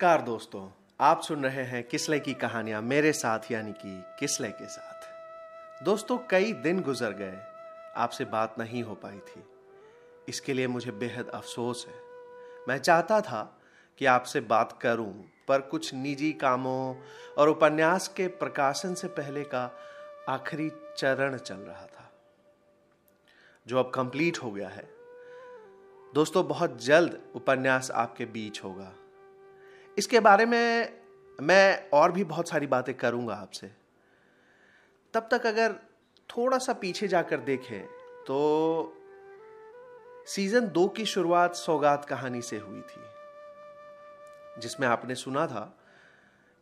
नमस्कार दोस्तों, आप सुन रहे हैं किसले की कहानियाँ मेरे साथ, यानी कि किसले के साथ। दोस्तों, कई दिन गुजर गए, आपसे बात नहीं हो पाई थी। इसके लिए मुझे बेहद अफसोस है। मैं चाहता था कि आपसे बात करूँ, पर कुछ निजी कामों और उपन्यास के प्रकाशन से पहले का आखिरी चरण चल रहा था, जो अब कंप्लीट हो गया है। दोस्तों, बहुत जल्द उपन्यास आपके बीच होगा। इसके बारे में मैं और भी बहुत सारी बातें करूँगा आपसे। तब तक अगर थोड़ा सा पीछे जाकर देखें तो सीज़न दो की शुरुआत सौगात कहानी से हुई थी, जिसमें आपने सुना था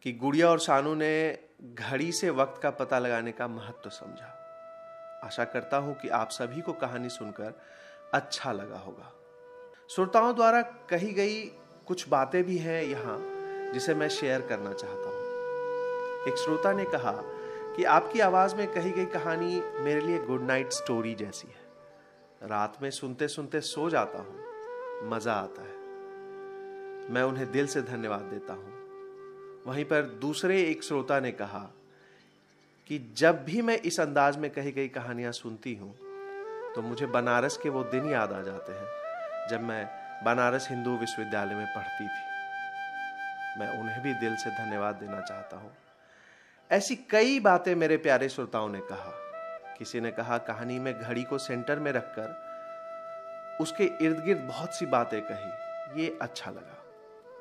कि गुड़िया और सानू ने घड़ी से वक्त का पता लगाने का महत्व तो समझा। आशा करता हूँ कि आप सभी को कहानी सुनकर अच्छा लगा होगा। श्रोताओं द्वारा कही गई कुछ बातें भी हैं यहाँ, जिसे मैं शेयर करना चाहता हूँ। एक श्रोता ने कहा कि आपकी आवाज़ में कही गई कहानी मेरे लिए गुड नाइट स्टोरी जैसी है। रात में सुनते सुनते सो जाता हूँ, मज़ा आता है। मैं उन्हें दिल से धन्यवाद देता हूँ। वहीं पर दूसरे एक श्रोता ने कहा कि जब भी मैं इस अंदाज में कही गई कहानियाँ सुनती हूँ तो मुझे बनारस के वो दिन याद आ जाते हैं, जब मैं बनारस हिंदू विश्वविद्यालय में पढ़ती थी। मैं उन्हें भी दिल से धन्यवाद देना चाहता हूँ। ऐसी कई बातें मेरे प्यारे श्रोताओं ने कहा। किसी ने कहा, कहानी में घड़ी को सेंटर में रखकर उसके इर्द गिर्द बहुत सी बातें कही। ये अच्छा लगा।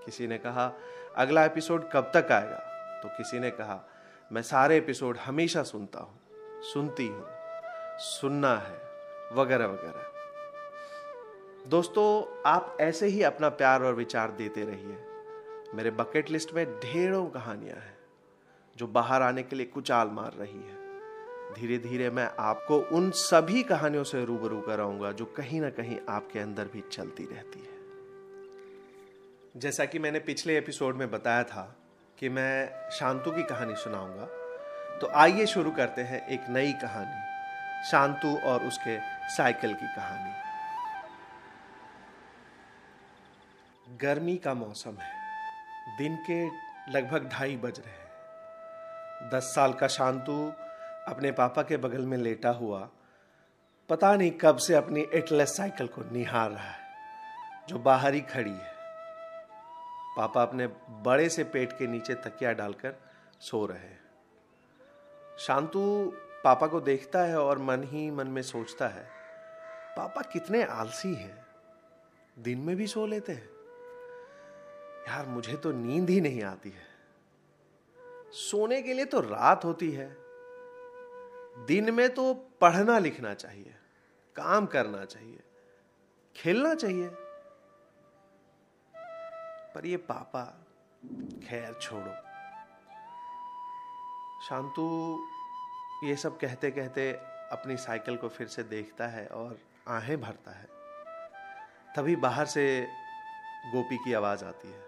किसी ने कहा, अगला एपिसोड कब तक आएगा? तो किसी ने कहा, मैं सारे एपिसोड हमेशा सुनता हूँ, सुनती हूँ, सुनना है, वगैरह वगैरह। दोस्तों, आप ऐसे ही अपना प्यार और विचार देते रहिए। मेरे बकेट लिस्ट में ढेरों कहानियाँ हैं, जो बाहर आने के लिए कुचाल मार रही है। धीरे धीरे मैं आपको उन सभी कहानियों से रूबरू कराऊँगा, जो कहीं ना कहीं आपके अंदर भी चलती रहती है। जैसा कि मैंने पिछले एपिसोड में बताया था कि मैं शांतु की कहानी सुनाऊँगा तो आइए शुरू करते हैं एक नई कहानी, शांतु और उसके साइकिल की कहानी। गर्मी का मौसम है। दिन के लगभग ढाई बज रहे हैं। दस साल का शांतु अपने पापा के बगल में लेटा हुआ, पता नहीं कब से अपनी एटलेस साइकिल को निहार रहा है, जो बाहर ही खड़ी है। पापा अपने बड़े से पेट के नीचे तकिया डालकर सो रहे हैं। शांतु पापा को देखता है और मन ही मन में सोचता है, पापा कितने आलसी हैं, दिन में भी सो लेते हैं। यार, मुझे तो नींद ही नहीं आती है। सोने के लिए तो रात होती है। दिन में तो पढ़ना लिखना चाहिए, काम करना चाहिए, खेलना चाहिए। पर ये पापा, खैर छोड़ो। शांतु ये सब कहते कहते अपनी साइकिल को फिर से देखता है और आहें भरता है। तभी बाहर से गोपी की आवाज़ आती है।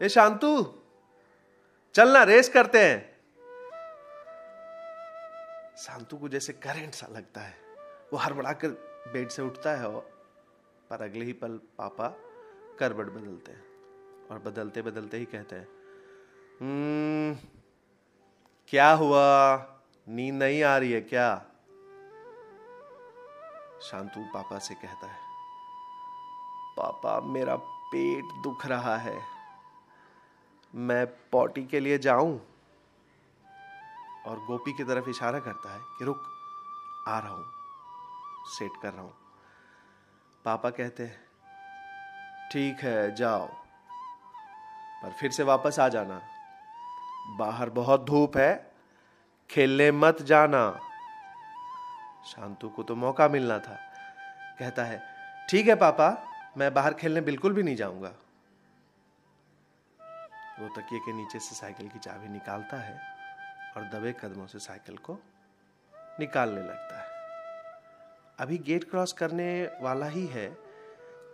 ए, शांतु, चलना, रेस करते हैं। शांतु को जैसे करंट सा लगता है। वो हड़बड़ा कर बेड से उठता है और पर अगले ही पल पापा करबट बदलते हैं और बदलते बदलते ही कहते हैं हम्म क्या हुआ? नींद नहीं आ रही है क्या? शांतु पापा से कहता है, पापा, मेरा पेट दुख रहा है। मैं पॉटी के लिए जाऊँ और गोपी की तरफ़ इशारा करता है कि रुक, आ रहा हूँ, सेट कर रहा हूँ। पापा कहते हैं, ठीक है, जाओ। पर फिर से वापस आ जाना। बाहर बहुत धूप है, खेलने मत जाना। शांतु को तो मौका मिलना था। कहता है, ठीक है, पापा, मैं बाहर खेलने बिल्कुल भी नहीं जाऊँगा। वो तकिए के नीचे से साइकिल की चाबी निकालता है और दबे कदमों से साइकिल को निकालने लगता है। अभी गेट क्रॉस करने वाला ही है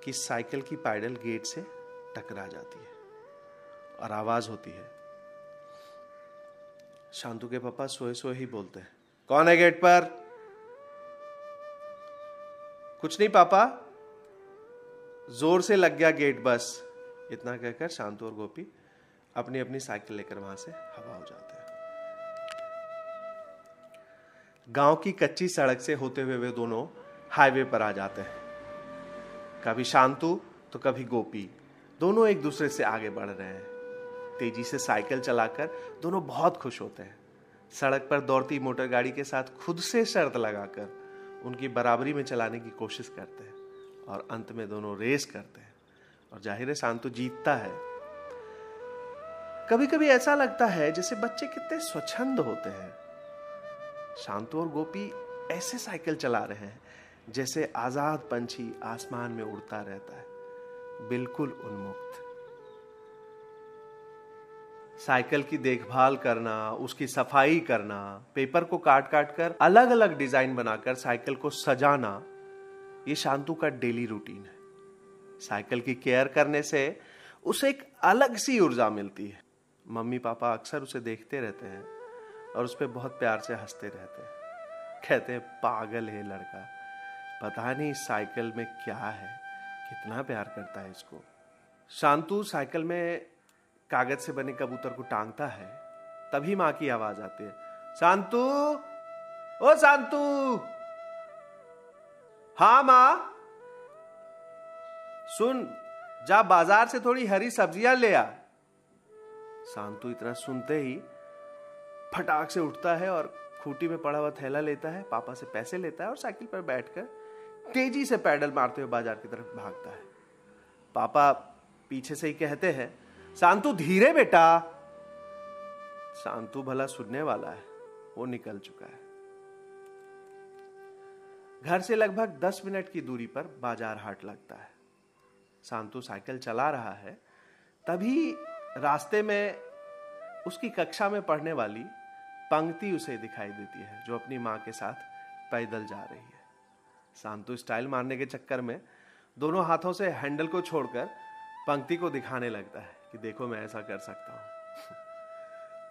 कि साइकिल की पैडल गेट से टकरा जाती है और आवाज़ होती है। शांतु के पापा सोए सोए ही बोलते हैं, कौन है गेट पर? कुछ नहीं पापा, ज़ोर से लग गया गेट बस, इतना कहकर शांतु और गोपी अपनी अपनी साइकिल लेकर वहाँ से हवा हो जाते हैं। गाँव की कच्ची सड़क से होते हुए वे दोनों हाईवे पर आ जाते हैं। कभी शांतु तो कभी गोपी। दोनों एक दूसरे से आगे बढ़ रहे हैं। तेज़ी से साइकिल चलाकर दोनों बहुत खुश होते हैं। सड़क पर दौड़ती मोटर गाड़ी के साथ खुद से शर्त लगाकर उनकी बराबरी में चलाने की कोशिश करते हैं और अंत में दोनों रेस करते हैं। और ज़ाहिर है, शांतु जीतता है। कभी कभी ऐसा लगता है जैसे बच्चे कितने स्वच्छंद होते हैं। शांतु और गोपी ऐसे साइकिल चला रहे हैं, जैसे आज़ाद पंछी आसमान में उड़ता रहता है। बिल्कुल उन्मुक्त। साइकिल की देखभाल करना, उसकी सफ़ाई करना, पेपर को काट काट कर अलग अलग डिज़ाइन बनाकर साइकिल को सजाना, ये शांतु का डेली रूटीन है। साइकिल की केयर करने से उसे एक अलग सी ऊर्जा मिलती है। मम्मी पापा अक्सर उसे देखते रहते हैं और उस पर बहुत प्यार से हँसते रहते हैं। कहते हैं, पागल है लड़का। पता नहीं साइकिल में क्या है। कितना प्यार करता है इसको। शांतु साइकिल में कागज़ से बने कबूतर को टांगता है। तभी माँ की आवाज़ आती है, शांतु! ओ शांतु! हाँ माँ! सुन, जा बाज़ार से थोड़ी हरी सब्ज़ियाँ ले आ। शांतु इतना सुनते ही फटाक से उठता है और खूटी में पड़ा हुआ थैला लेता है, पापा से पैसे लेता है और साइकिल पर बैठकर तेज़ी से पैडल मारते हुए बाज़ार की तरफ़ भागता है। पापा पीछे से ही कहते हैं सांतु धीरे बेटा। सांतु भला सुनने वाला है, वो निकल चुका है। घर से लगभग दस मिनट की दूरी पर बाज़ार हाट लगता है। सांतु साइकिल चला रहा है, तभी रास्ते में, उसकी कक्षा में पढ़ने वाली पंक्ति उसे दिखाई देती है, जो अपनी माँ के साथ पैदल जा रही है। शांतु स्टाइल मारने के चक्कर में, दोनों हाथों से हैंडल को छोड़कर पंक्ति को दिखाने लगता है कि देखो मैं ऐसा कर सकता हूँ।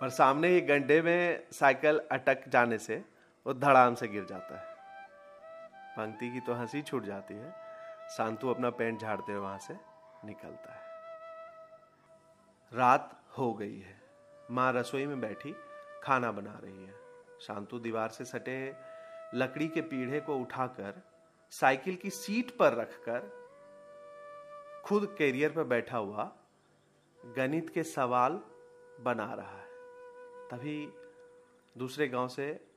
पर सामने ही घंटे में साइकिल अटक जाने से वो धड़ाम से गिर जाता है। पंक्ति की तो हँसी छूट जाती है। शांतु अपना पेंट झाड़ते हुए वहाँ से निकलता है। रात हो गई है। माँ रसोई में बैठी, खाना बना रही है। शांतु दीवार से सटे लकड़ी के पीढ़े को उठाकर, साइकिल की सीट पर रखकर, खुद कैरियर पर बैठा हुआ, गणित के सवाल बना रहा है। तभी दूसरे गाँव से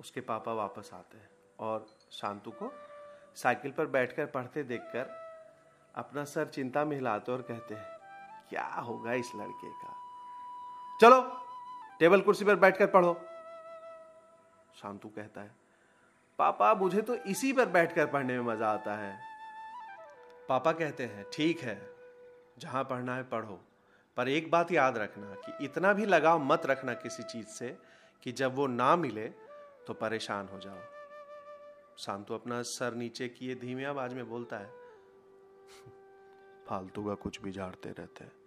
उसके पापा वापस आते हैं और शांतु को साइकिल पर बैठकर पढ़ते देखकर अपना सर चिंता में हिलाते और कहते हैं क्या होगा इस लड़के का? चलो, टेबल कुर्सी पर बैठकर पढ़ो। शांतु कहता है, पापा, मुझे तो इसी पर बैठकर पढ़ने में मज़ा आता है। पापा कहते हैं, ठीक है, जहाँ पढ़ना है पढ़ो। पर एक बात याद रखना कि इतना भी लगाव मत रखना किसी चीज़ से कि जब वो ना मिले तो परेशान हो जाओ। शांतु अपना सर नीचे किए धीमी आवाज़ में बोलता है, फालतू का कुछ भी झाड़ते रहते हैं।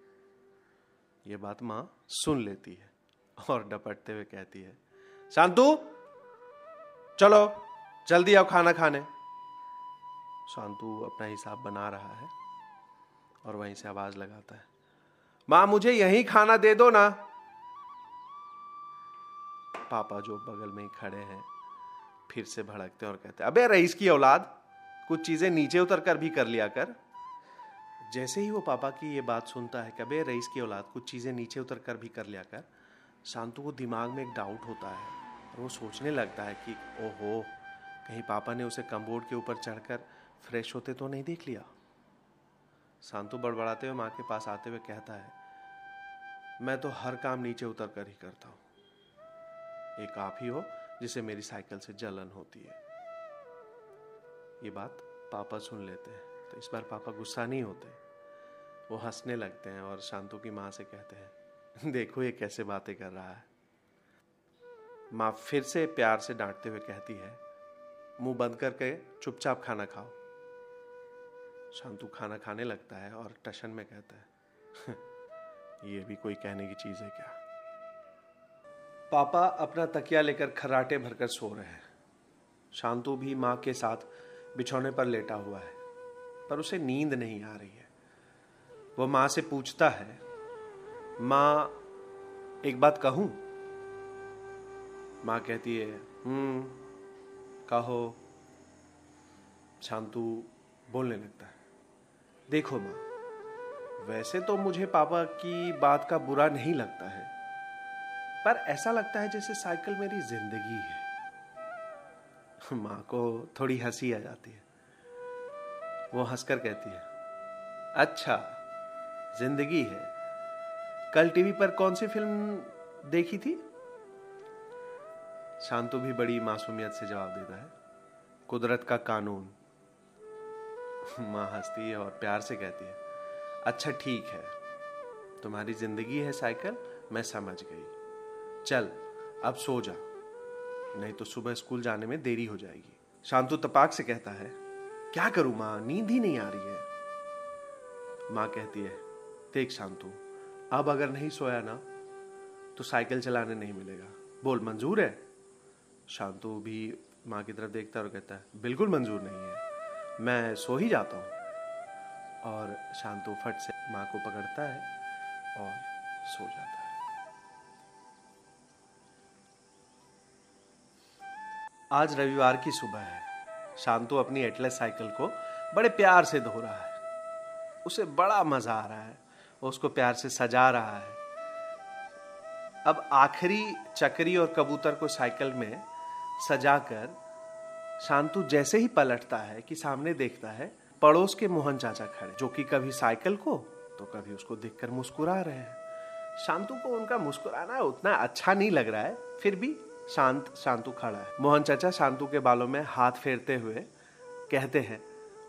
ये बात माँ सुन लेती है और डपटते हुए कहती है, शांतु, चलो, जल्दी आओ खाना खाने। शांतु अपना हिसाब बना रहा है और वहीं से आवाज़ लगाता है, माँ, मुझे यही खाना दे दो ना। पापा जो बगल में ही खड़े हैं, फिर से भड़कते और कहते अबे रईस की औलाद, कुछ चीज़ें नीचे उतर कर भी कर लिया कर। जैसे ही वो पापा की ये बात सुनता है कि अबे रईस की औलाद, कुछ चीज़ें नीचे उतर कर भी कर लिया कर, शांतु को दिमाग में एक डाउट होता है और वो सोचने लगता है कि, ओहो, कहीं पापा ने उसे कम्बोर्ड के ऊपर चढ़कर फ्रेश होते तो नहीं देख लिया? शांतु बड़बड़ाते हुए माँ के पास आते हुए कहता है, मैं तो हर काम नीचे उतर कर ही करता हूँ। एक आप ही हो जिसे मेरी साइकिल से जलन होती है। ये बात पापा सुन लेते हैं। तो इस बार पापा गुस्सा नहीं होते। वो हंसने लगते हैं और शांतु की माँ से कहते हैं, देखो ये कैसे बातें कर रहा है। माँ फिर से प्यार से डांटते हुए कहती है, मुँह बंद करके चुपचाप खाना खाओ। शांतु खाना खाने लगता है और टशन में कहता है ये भी कोई कहने की चीज़ है क्या? पापा अपना तकिया लेकर खराटे भरकर सो रहे हैं। शांतु भी माँ के साथ बिछौने पर लेटा हुआ है। पर उसे नींद नहीं आ रही है। वो माँ से पूछता है, माँ, एक बात कहूँ? माँ कहती है हम्म कहो। शांतु बोलने लगता है, देखो माँ, वैसे तो मुझे पापा की बात का बुरा नहीं लगता है, पर ऐसा लगता है जैसे साइकिल मेरी ज़िंदगी है। माँ को थोड़ी हँसी आ जाती है। वो हंसकर कहती है अच्छा ज़िंदगी है। कल टीवी पर कौन सी फ़िल्म देखी थी? शांतु भी बड़ी मासूमियत से जवाब देता है, कुदरत का कानून। माँ हंसती है और प्यार से कहती है अच्छा ठीक है। तुम्हारी ज़िंदगी है साइकिल, मैं समझ गई। चल, अब सो जा, नहीं तो सुबह स्कूल जाने में देरी हो जाएगी। शांतु तपाक से कहता है क्या करूँ माँ? नींद ही नहीं आ रही है। माँ कहती है, देख शांतु, अब अगर नहीं सोया ना तो साइकिल चलाने नहीं मिलेगा। बोल, मंजूर है? शांतु भी माँ की तरफ़ देखता है और कहता है, बिल्कुल मंजूर नहीं है। मैं सो ही जाता हूँ। और शांतु फट से माँ को पकड़ता है और सो जाता है। आज रविवार की सुबह है। शांतु अपनी एटलस साइकिल को बड़े प्यार से धो रहा है। उसे बड़ा मज़ा आ रहा है। वो उसको प्यार से सजा रहा है। अब आखिरी चक्री और कबूतर को साइकिल में सजाकर शांतु जैसे ही पलटता है कि सामने देखता है, पड़ोस के मोहन चाचा खड़े, जो कि कभी साइकिल को तो कभी उसको देखकर मुस्कुरा रहे हैं। शांतु को उनका मुस्कुराना उतना अच्छा नहीं लग रहा है, फिर भी शांत, शांतु खड़ा है। मोहन चाचा शांतु के बालों में हाथ फेरते हुए कहते हैं,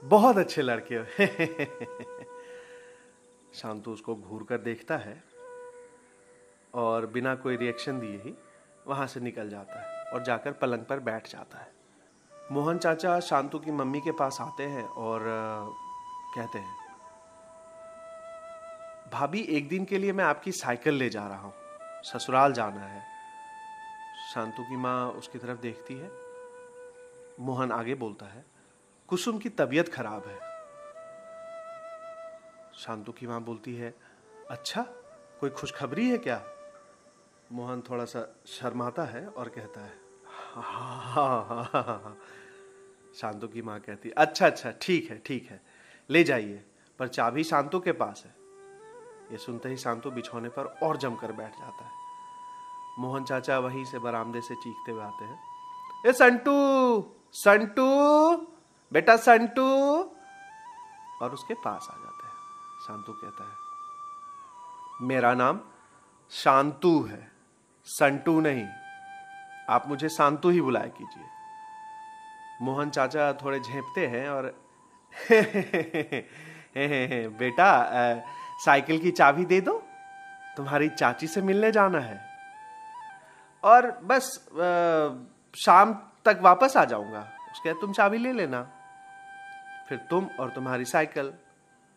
बहुत अच्छे लड़के हो। शांतु उसको घूर कर देखता है और बिना कोई रिएक्शन दिए ही वहाँ से निकल जाता है और जाकर पलंग पर बैठ जाता है। मोहन चाचा शांतु की मम्मी के पास आते हैं और कहते हैं, भाभी, एक दिन के लिए मैं आपकी साइकिल ले जा रहा हूँ। ससुराल जाना है। शांतु की माँ उसकी तरफ़ देखती है। मोहन आगे बोलता है, कुसुम की तबीयत खराब है। शांतु की माँ बोलती है अच्छा कोई खुशखबरी है क्या? मोहन थोड़ा सा शर्माता है और कहता है हाँ। शांतु की माँ कहती है अच्छा अच्छा ठीक है ठीक है, ले जाइए, पर चाबी शांतु के पास है। ये सुनते ही शांतु बिछौने पर और जमकर बैठ जाता है। मोहन चाचा वहीं से बरामदे से चीखते हुए आते हैं। ए, संटू संटू, बेटा संटू। और उसके पास आ जाते हैं। शांतु कहता है, मेरा नाम शांतु है। संटू नहीं, आप मुझे शांतु ही बुलाया कीजिए। मोहन चाचा थोड़े झेपते हैं और, हे हे हे, बेटा साइकिल की चाबी दे दो। तुम्हारी चाची से मिलने जाना है। और बस शाम तक वापस आ जाऊँगा। उसके तुम चाबी ले लेना। फिर तुम और तुम्हारी साइकिल,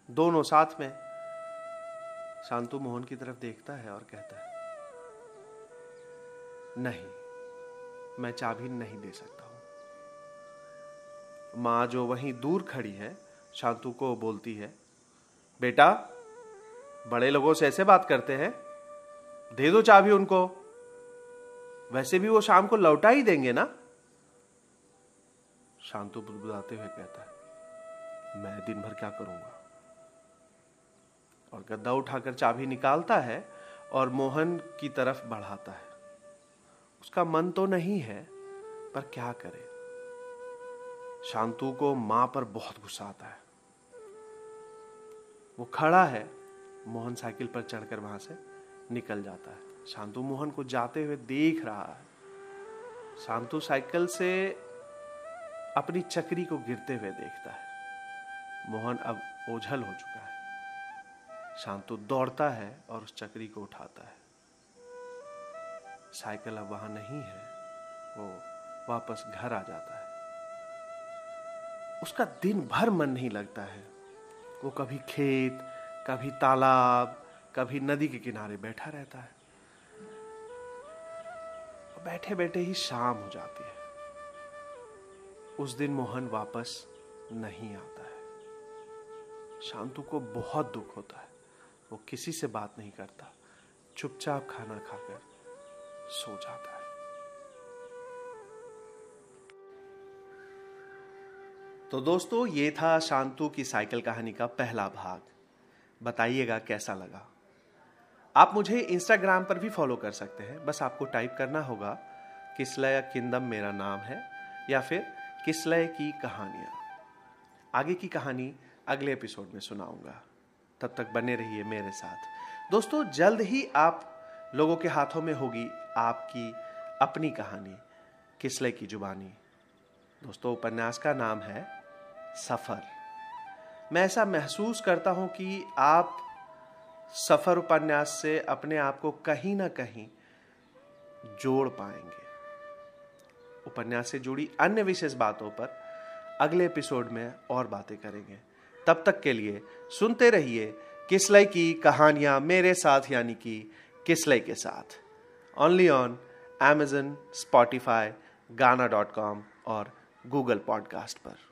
दोनों साथ में। शांतु मोहन की तरफ़ देखता है और कहता है, नहीं, मैं चाबी नहीं दे सकता हूँ। माँ जो वहीं दूर खड़ी है, शांतु को बोलती है, बेटा, बड़े लोगों से ऐसे बात करते हैं, दे दो चाबी उनको। वैसे भी वो शाम को लौटा ही देंगे ना? शांतु बुदबुदाते हुए कहता है, मैं दिन भर क्या करूँगा? और गद्दा उठाकर चाबी निकालता है और मोहन की तरफ़ बढ़ाता है। उसका मन तो नहीं है, पर क्या करे? शांतु को माँ पर बहुत गुस्सा आता है। वो खड़ा है, मोहन साइकिल पर चढ़कर वहाँ से निकल जाता है। शांतु मोहन को जाते हुए देख रहा है। शांतु साइकिल से अपनी चक्री को गिरते हुए देखता है। मोहन अब ओझल हो चुका है। शांतु दौड़ता है और उस चक्री को उठाता है। साइकिल अब वहाँ नहीं है, वो वापस घर आ जाता है। उसका दिन भर मन नहीं लगता है। वो कभी खेत, कभी तालाब, कभी नदी के किनारे बैठा रहता है। बैठे बैठे ही शाम हो जाती है। उस दिन मोहन वापस नहीं आता है। शांतु को बहुत दुख होता है। वो किसी से बात नहीं करता। चुपचाप खाना खाकर सो जाता है। तो दोस्तों, ये था शांतु की साइकिल कहानी का पहला भाग। बताइएगा कैसा लगा? आप मुझे इंस्टाग्राम पर भी फॉलो कर सकते हैं। बस आपको टाइप करना होगा, किसलय किंदम मेरा नाम है, या फिर किसलय की कहानियाँ। आगे की कहानी अगले एपिसोड में सुनाऊँगा। तब तक बने रहिए मेरे साथ। दोस्तों, जल्द ही आप लोगों के हाथों में होगी आपकी अपनी कहानी, किसलय की जुबानी। दोस्तों, उपन्यास का नाम है सफ़र। मैं ऐसा महसूस करता हूँ कि आप सफ़र उपन्यास से अपने आप को कहीं ना कहीं जोड़ पाएँगे। उपन्यास से जुड़ी अन्य विशेष बातों पर अगले एपिसोड में और बातें करेंगे। तब तक के लिए सुनते रहिए किसलय की कहानियाँ मेरे साथ, यानी कि किसलय के साथ। Only on Amazon Spotify Gaana dot com और गूगल पॉडकास्ट पर।